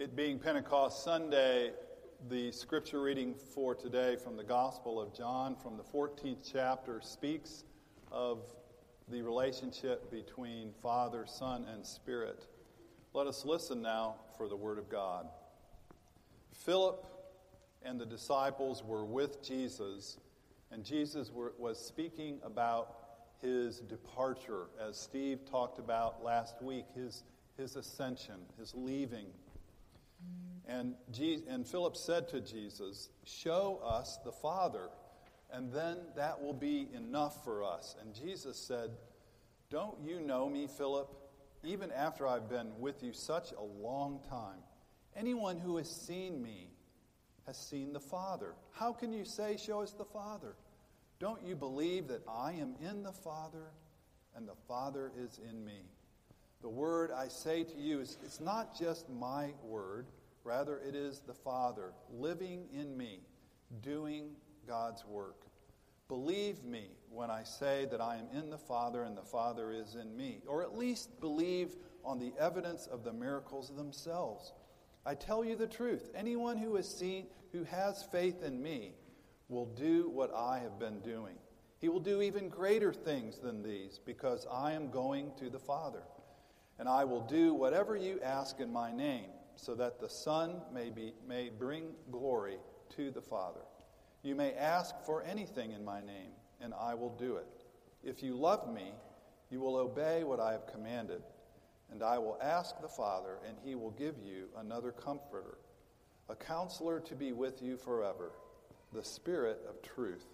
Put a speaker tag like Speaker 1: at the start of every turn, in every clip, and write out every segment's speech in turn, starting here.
Speaker 1: It being Pentecost Sunday, the scripture reading for today from the Gospel of John, from the 14th chapter, speaks of the relationship between Father, Son, and Spirit. Let us listen now for the Word of God. Philip and the disciples were with Jesus, and Jesus were, was speaking about his departure, as Steve talked about last week, his, his ascension, his leaving. And, and Philip said to Jesus, Show us the Father, and then that will be enough for us. And Jesus said, Don't you know me, Philip? Even after I've been with you such a long time, anyone who has seen me has seen the Father. How can you say, Show us the Father? Don't you believe that I am in the Father and the Father is in me? The word I say to you is it's not just my word, rather, it is the Father living in me, doing God's work. Believe me when I say that I am in the Father and the Father is in me, or at least believe on the evidence of the miracles themselves. I tell you the truth. Anyone who has seen, who has faith in me, will do what I have been doing. He will do even greater things than these because I am going to the Father. And I will do whatever you ask in my name so that the Son may, be, may bring glory to the Father. You may ask for anything in my name, and I will do it. If you love me, you will obey what I have commanded. And I will ask the Father, and he will give you another comforter, a counselor to be with you forever the Spirit of truth.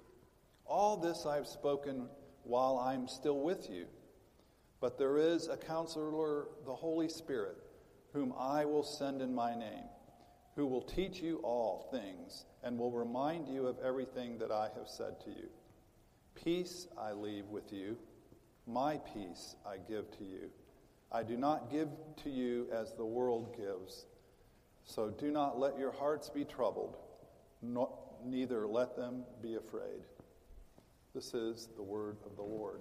Speaker 1: All this I have spoken while I'm still with you. But there is a counselor, the Holy Spirit, whom I will send in my name, who will teach you all things and will remind you of everything that I have said to you. Peace I leave with you, my peace I give to you. I do not give to you as the world gives. So do not let your hearts be troubled, nor neither let them be afraid. This is the word of the Lord.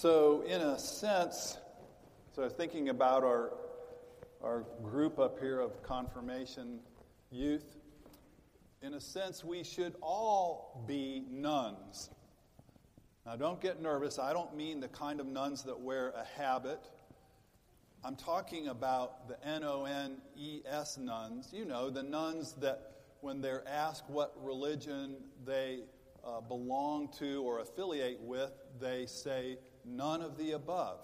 Speaker 1: So, in a sense, so thinking about our, our group up here of confirmation youth, in a sense, we should all be nuns. Now, don't get nervous. I don't mean the kind of nuns that wear a habit I'm talking about the N O N E S nuns. You know, the nuns that when they're asked what religion they uh, belong to or affiliate with, they say none of the above.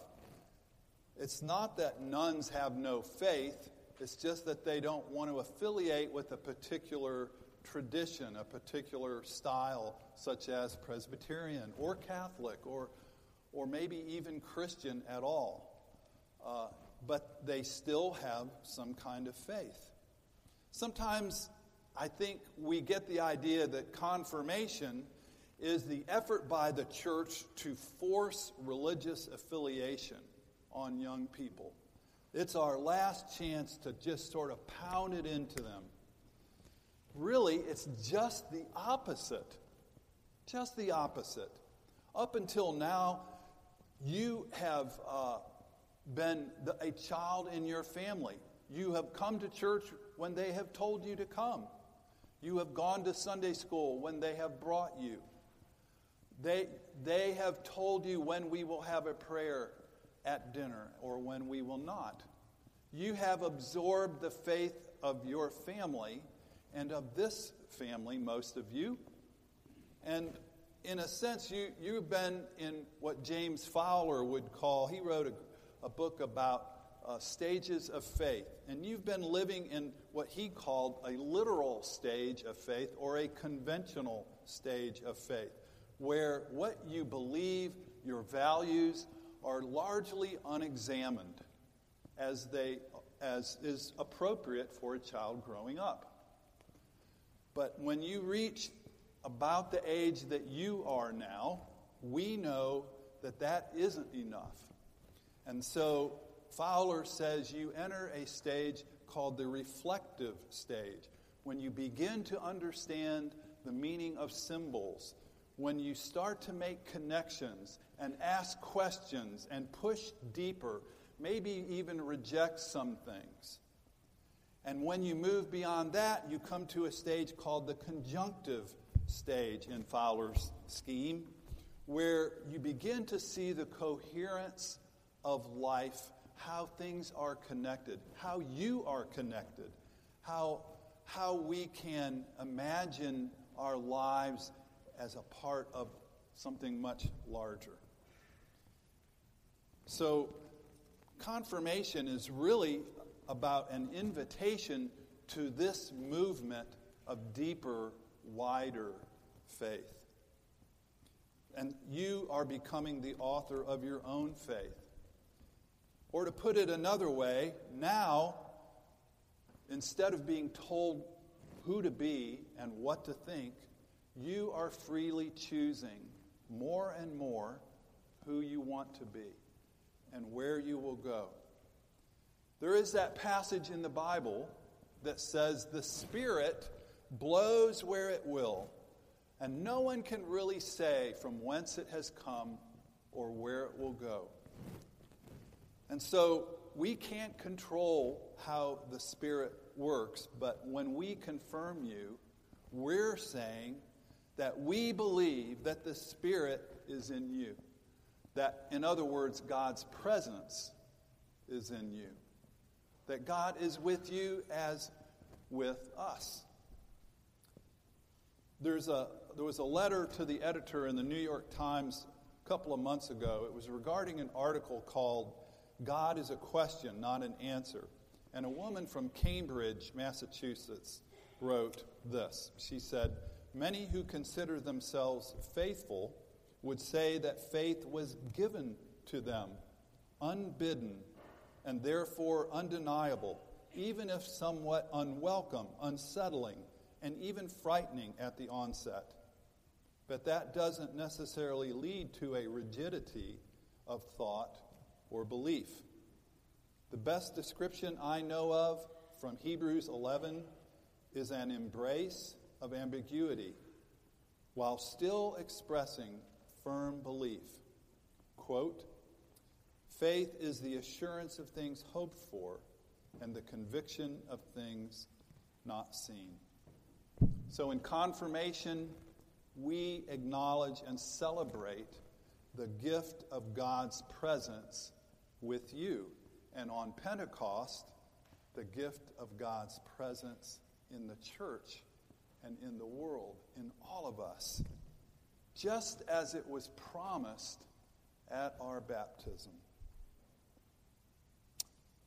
Speaker 1: It's not that nuns have no faith, it's just that they don't want to affiliate with a particular tradition, a particular style, such as Presbyterian or Catholic or, or maybe even Christian at all. Uh, but they still have some kind of faith. Sometimes I think we get the idea that confirmation is the effort by the church to force religious affiliation on young people. It's our last chance to just sort of pound it into them. Really, it's just the opposite. Just the opposite. Up until now, you have uh, been the, a child in your family. You have come to church when they have told you to come. You have gone to Sunday school when they have brought you. They, they have told you when we will have a prayer at dinner or when we will not. You have absorbed the faith of your family and of this family, most of you. And in a sense, you, you've been in what James Fowler would call, he wrote a a book about uh, stages of faith. And you've been living in what he called a literal stage of faith or a conventional stage of faith, where what you believe, your values, are largely unexamined as, they, as is appropriate for a child growing up. But when you reach about the age that you are now, we know that that isn't enough. And so Fowler says you enter a stage called the reflective stage, when you begin to understand the meaning of symbols, when you start to make connections and ask questions and push deeper, maybe even reject some things. And when you move beyond that, you come to a stage called the conjunctive stage in Fowler's scheme, where you begin to see the coherence of life, how things are connected, how you are connected, how, how we can imagine our lives as a part of something much larger. So, confirmation is really about an invitation to this movement of deeper, wider faith. And you are becoming the author of your own faith. Or to put it another way, now, instead of being told who to be and what to think, you are freely choosing more and more who you want to be and where you will go. There is that passage in the Bible that says the Spirit blows where it will, and no one can really say from whence it has come or where it will go. And so we can't control how the Spirit works, but when we confirm you, we're saying that we believe that the Spirit is in you. That, in other words, God's presence is in you. That God is with you as with us. There's a, there was a letter to the editor in the New York Times a couple of months ago. It was regarding an article called God is a Question, Not an Answer. And a woman from Cambridge, Massachusetts, wrote this. She said, Many who consider themselves faithful would say that faith was given to them, unbidden, and therefore undeniable, even if somewhat unwelcome, unsettling, and even frightening at the onset. But that doesn't necessarily lead to a rigidity of thought or belief. The best description I know of from Hebrews 11 is an embrace of ambiguity while still expressing firm belief. Quote, Faith is the assurance of things hoped for and the conviction of things not seen. So, in confirmation, we acknowledge and celebrate the gift of God's presence with you. And on Pentecost, the gift of God's presence in the church and in the world, in all of us, just as it was promised at our baptism.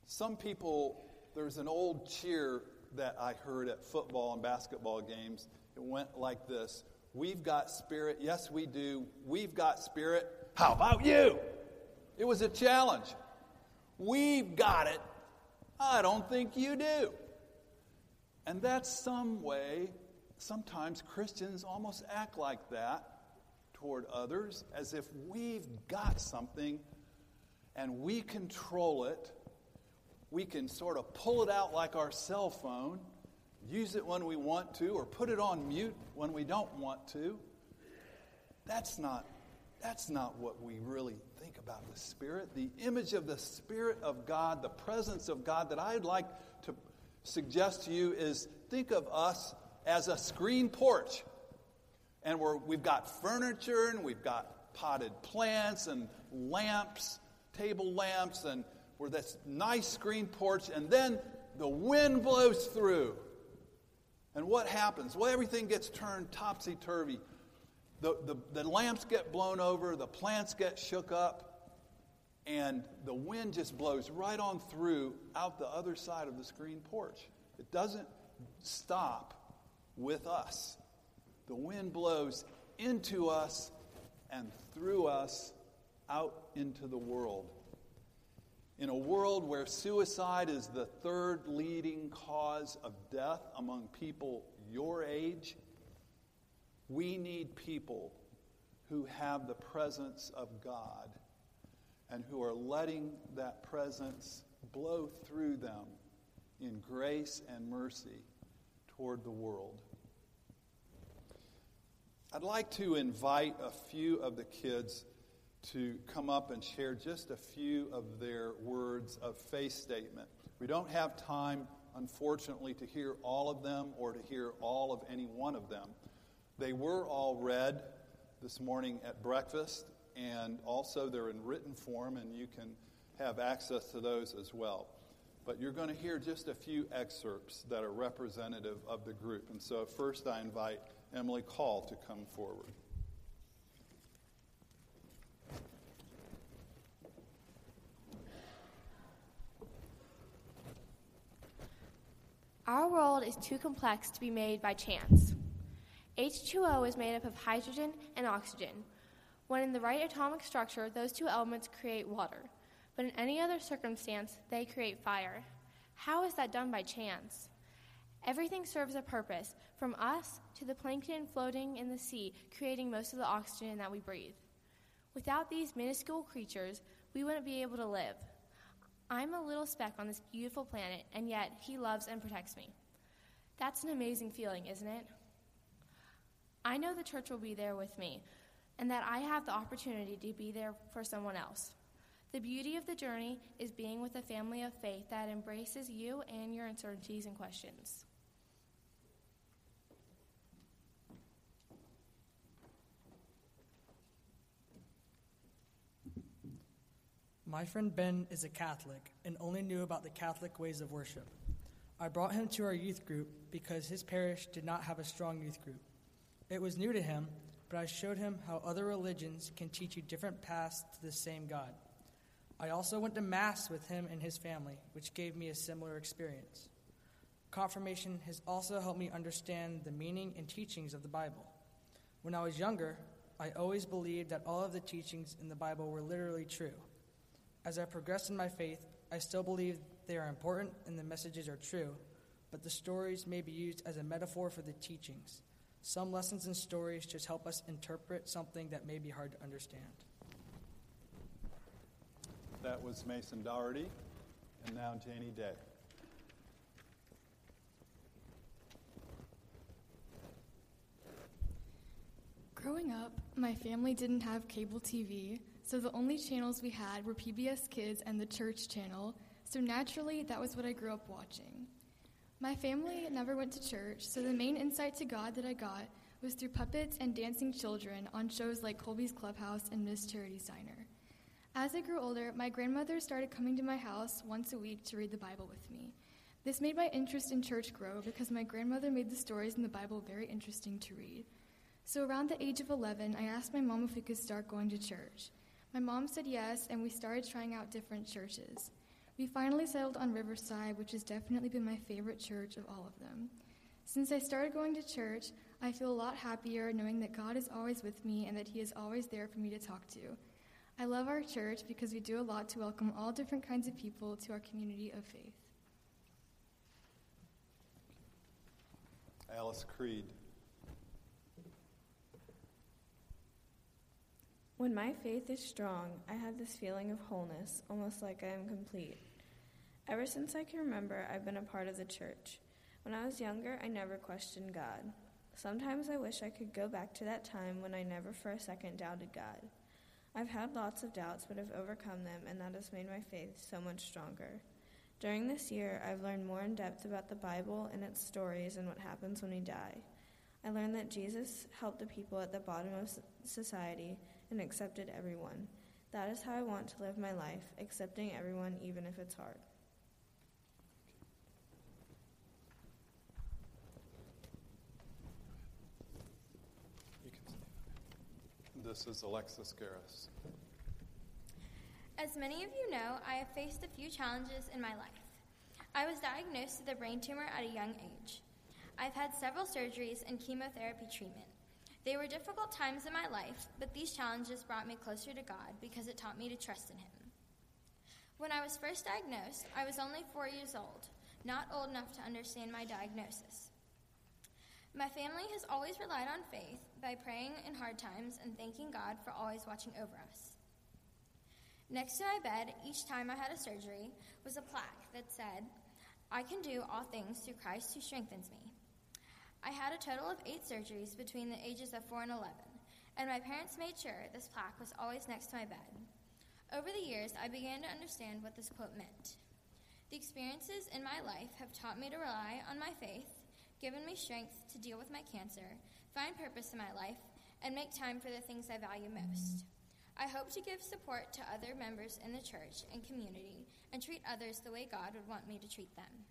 Speaker 1: Some people, there's an old cheer that I heard at football and basketball games. It went like this We've got spirit. Yes, we do. We've got spirit. How about you? It was a challenge. We've got it. I don't think you do. And that's some way sometimes Christians almost act like that toward others, as if we've got something and we control it. We can sort of pull it out like our cell phone, use it when we want to, or put it on mute when we don't want to. That's not, that's not what we really think about the Spirit. The image of the Spirit of God, the presence of God that I'd like to suggest to you is think of us as a screen porch. And we're, we've got furniture and we've got potted plants and lamps, table lamps, and we're this nice screen porch. And then the wind blows through. And what happens? Well, everything gets turned topsy turvy. The, the, the lamps get blown over, the plants get shook up, and the wind just blows right on through out the other side of the screen porch. It doesn't stop with us. The wind blows into us and through us out into the world. In a world where suicide is the third leading cause of death among people your age, we need people who have the presence of God and who are letting that presence blow through them in grace and mercy toward the world. I'd like to invite a few of the kids to come up and share just a few of their words of faith statement. We don't have time, unfortunately, to hear all of them or to hear all of any one of them. They were all read this morning at breakfast, and also they're in written form, and you can have access to those as well. But you're going to hear just a few excerpts that are representative of the group. And so, first, I invite Emily Call to come forward.
Speaker 2: Our world is too complex to be made by chance. H2O is made up of hydrogen and oxygen. When in the right atomic structure, those two elements create water. But in any other circumstance, they create fire. How is that done by chance? Everything serves a purpose, from us to the plankton floating in the sea, creating most of the oxygen that we breathe. Without these minuscule creatures, we wouldn't be able to live. I'm a little speck on this beautiful planet, and yet He loves and protects me. That's an amazing feeling, isn't it? I know the church will be there with me, and that I have the opportunity to be there for someone else. The beauty of the journey is being with a family of faith that embraces you and your uncertainties and questions.
Speaker 3: My friend Ben is a Catholic and only knew about the Catholic ways of worship. I brought him to our youth group because his parish did not have a strong youth group. It was new to him, but I showed him how other religions can teach you different paths to the same God. I also went to Mass with him and his family, which gave me a similar experience. Confirmation has also helped me understand the meaning and teachings of the Bible. When I was younger, I always believed that all of the teachings in the Bible were literally true. As I progress in my faith, I still believe they are important and the messages are true, but the stories may be used as a metaphor for the teachings. Some lessons and stories just help us interpret something that may be hard to understand.
Speaker 1: That was Mason Doherty, and now Janie Day.
Speaker 4: Growing up, my family didn't have cable TV, so the only channels we had were PBS Kids and the Church Channel, so naturally, that was what I grew up watching. My family never went to church, so the main insight to God that I got was through puppets and dancing children on shows like Colby's Clubhouse and Miss Charity's Diner. As I grew older, my grandmother started coming to my house once a week to read the Bible with me. This made my interest in church grow because my grandmother made the stories in the Bible very interesting to read. So, around the age of 11, I asked my mom if we could start going to church. My mom said yes, and we started trying out different churches. We finally settled on Riverside, which has definitely been my favorite church of all of them. Since I started going to church, I feel a lot happier knowing that God is always with me and that He is always there for me to talk to. I love our church because we do a lot to welcome all different kinds of people to our community of faith.
Speaker 1: Alice Creed.
Speaker 5: When my faith is strong, I have this feeling of wholeness, almost like I am complete. Ever since I can remember, I've been a part of the church. When I was younger, I never questioned God. Sometimes I wish I could go back to that time when I never for a second doubted God. I've had lots of doubts, but have overcome them, and that has made my faith so much stronger. During this year, I've learned more in depth about the Bible and its stories and what happens when we die. I learned that Jesus helped the people at the bottom of society and accepted everyone. That is how I want to live my life, accepting everyone even if it's hard.
Speaker 1: This is Alexis Garris.
Speaker 6: As many of you know, I have faced a few challenges in my life. I was diagnosed with a brain tumor at a young age. I've had several surgeries and chemotherapy treatment. They were difficult times in my life, but these challenges brought me closer to God because it taught me to trust in Him. When I was first diagnosed, I was only four years old, not old enough to understand my diagnosis. My family has always relied on faith by praying in hard times and thanking God for always watching over us. Next to my bed, each time I had a surgery, was a plaque that said, I can do all things through Christ who strengthens me. I had a total of eight surgeries between the ages of 4 and 11, and my parents made sure this plaque was always next to my bed. Over the years, I began to understand what this quote meant. The experiences in my life have taught me to rely on my faith, given me strength to deal with my cancer, find purpose in my life, and make time for the things I value most. I hope to give support to other members in the church and community and treat others the way God would want me to treat them.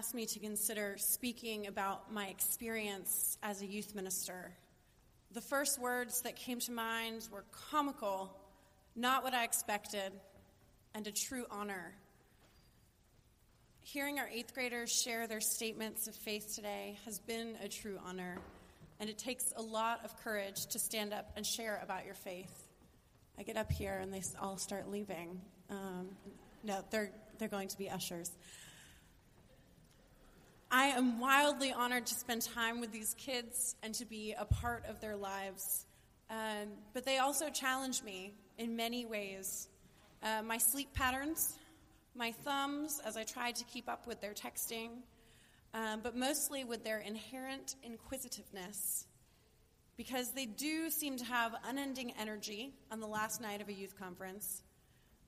Speaker 7: Asked me to consider speaking about my experience as a youth minister. The first words that came to mind were comical, not what I expected, and a true honor. Hearing our eighth graders share their statements of faith today has been a true honor, and it takes a lot of courage to stand up and share about your faith. I get up here and they all start leaving. Um, no, they're, they're going to be ushers. I am wildly honored to spend time with these kids and to be a part of their lives. Um, but they also challenge me in many ways. Uh, my sleep patterns, my thumbs as I tried to keep up with their texting, um, but mostly with their inherent inquisitiveness. Because they do seem to have unending energy on the last night of a youth conference,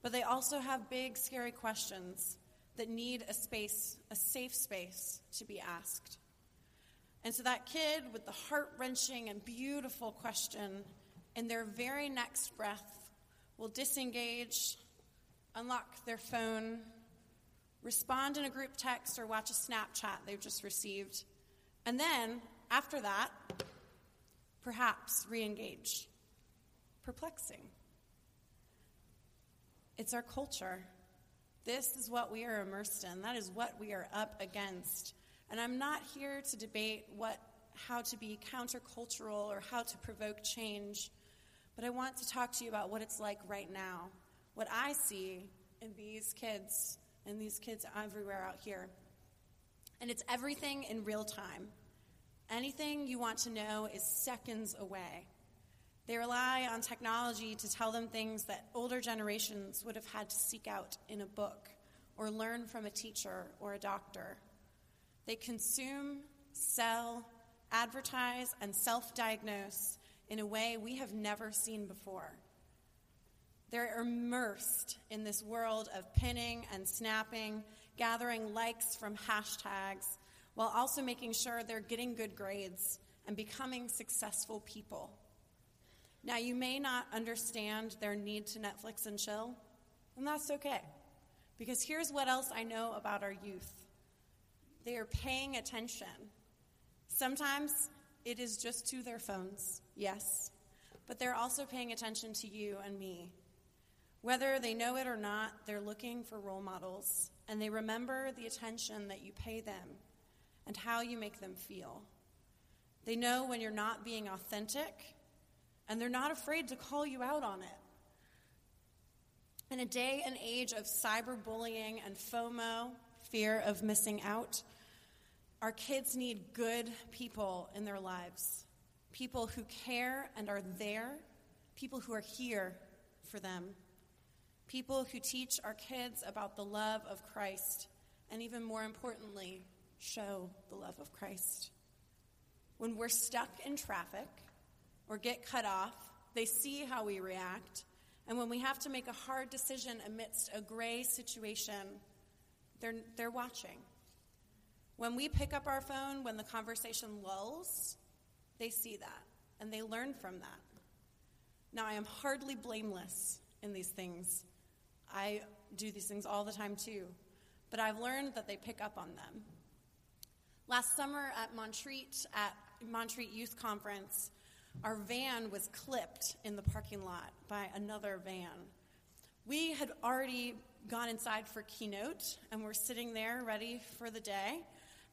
Speaker 7: but they also have big, scary questions that need a space, a safe space to be asked. And so that kid with the heart wrenching and beautiful question, in their very next breath, will disengage, unlock their phone, respond in a group text, or watch a Snapchat they've just received. And then, after that, perhaps re engage. Perplexing. It's our culture. This is what we are immersed in. That is what we are up against. And I'm not here to debate what, how to be countercultural or how to provoke change, but I want to talk to you about what it's like right now, what I see in these kids and these kids everywhere out here. And it's everything in real time. Anything you want to know is seconds away. They rely on technology to tell them things that older generations would have had to seek out in a book or learn from a teacher or a doctor. They consume, sell, advertise, and self diagnose in a way we have never seen before. They're immersed in this world of pinning and snapping, gathering likes from hashtags, while also making sure they're getting good grades and becoming successful people. Now, you may not understand their need to Netflix and chill, and that's okay. Because here's what else I know about our youth they are paying attention. Sometimes it is just to their phones, yes, but they're also paying attention to you and me. Whether they know it or not, they're looking for role models, and they remember the attention that you pay them and how you make them feel. They know when you're not being authentic and they're not afraid to call you out on it. In a day and age of cyberbullying and FOMO, fear of missing out, our kids need good people in their lives. People who care and are there, people who are here for them. People who teach our kids about the love of Christ, and even more importantly, show the love of Christ. When we're stuck in traffic, or get cut off, they see how we react. And when we have to make a hard decision amidst a gray situation, they're, they're watching. When we pick up our phone, when the conversation lulls, they see that and they learn from that. Now, I am hardly blameless in these things. I do these things all the time too, but I've learned that they pick up on them. Last summer at Montreat, at Montreat Youth Conference, our van was clipped in the parking lot by another van. We had already gone inside for keynote and we're sitting there ready for the day.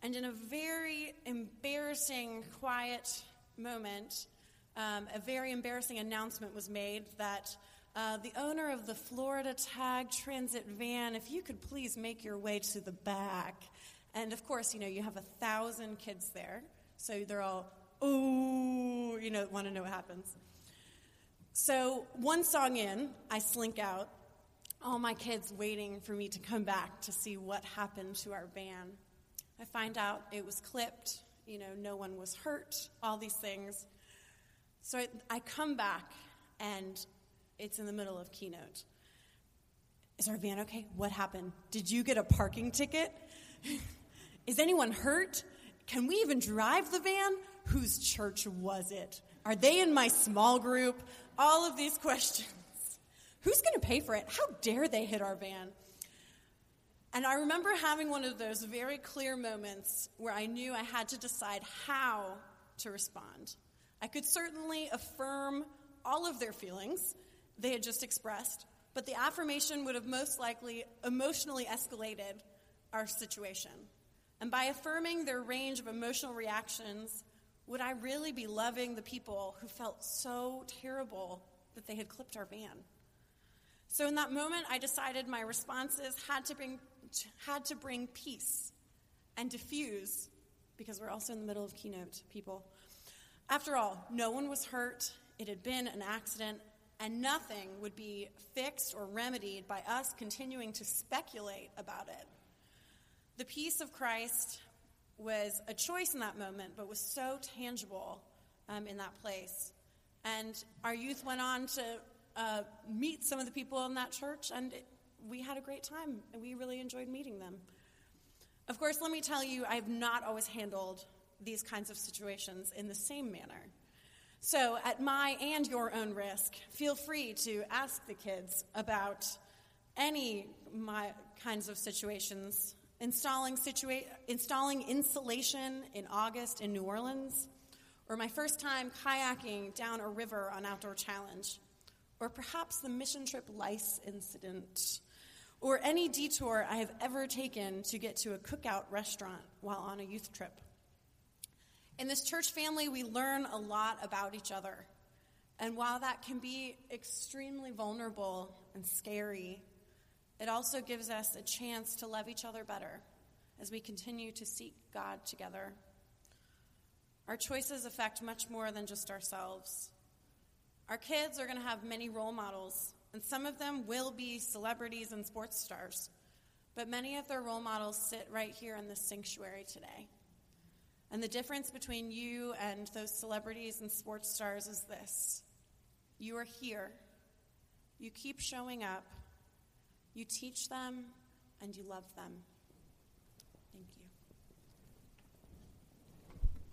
Speaker 7: And in a very embarrassing, quiet moment, um, a very embarrassing announcement was made that uh, the owner of the Florida Tag Transit van, if you could please make your way to the back. And of course, you know, you have a thousand kids there, so they're all oh, you know, want to know what happens. So, one song in, I slink out, all my kids waiting for me to come back to see what happened to our van. I find out it was clipped, you know, no one was hurt, all these things. So I, I come back, and it's in the middle of keynote. Is our van okay? What happened? Did you get a parking ticket? Is anyone hurt? Can we even drive the van? Whose church was it? Are they in my small group? All of these questions. Who's going to pay for it? How dare they hit our van? And I remember having one of those very clear moments where I knew I had to decide how to respond. I could certainly affirm all of their feelings they had just expressed, but the affirmation would have most likely emotionally escalated our situation. And by affirming their range of emotional reactions, would I really be loving the people who felt so terrible that they had clipped our van? So in that moment, I decided my responses had to bring, had to bring peace and diffuse, because we're also in the middle of keynote, people. After all, no one was hurt. It had been an accident, and nothing would be fixed or remedied by us continuing to speculate about it. The peace of Christ was a choice in that moment, but was so tangible um, in that place. And our youth went on to uh, meet some of the people in that church, and it, we had a great time, and we really enjoyed meeting them. Of course, let me tell you, I have not always handled these kinds of situations in the same manner. So, at my and your own risk, feel free to ask the kids about any my kinds of situations installing, situa- installing insulation in August in New Orleans, or my first time kayaking down a river on Outdoor Challenge, or perhaps the mission trip lice incident, or any detour I have ever taken to get to a cookout restaurant while on a youth trip. In this church family, we learn a lot about each other. And while that can be extremely vulnerable and scary, it also gives us a chance to love each other better as we continue to seek God together. Our choices affect much more than just ourselves. Our kids are going to have many role models, and some of them will be celebrities and sports stars. But many of their role models sit right here in this sanctuary today. And the difference between you and those celebrities and sports stars is this you are here, you keep showing up, you teach them, and you love them.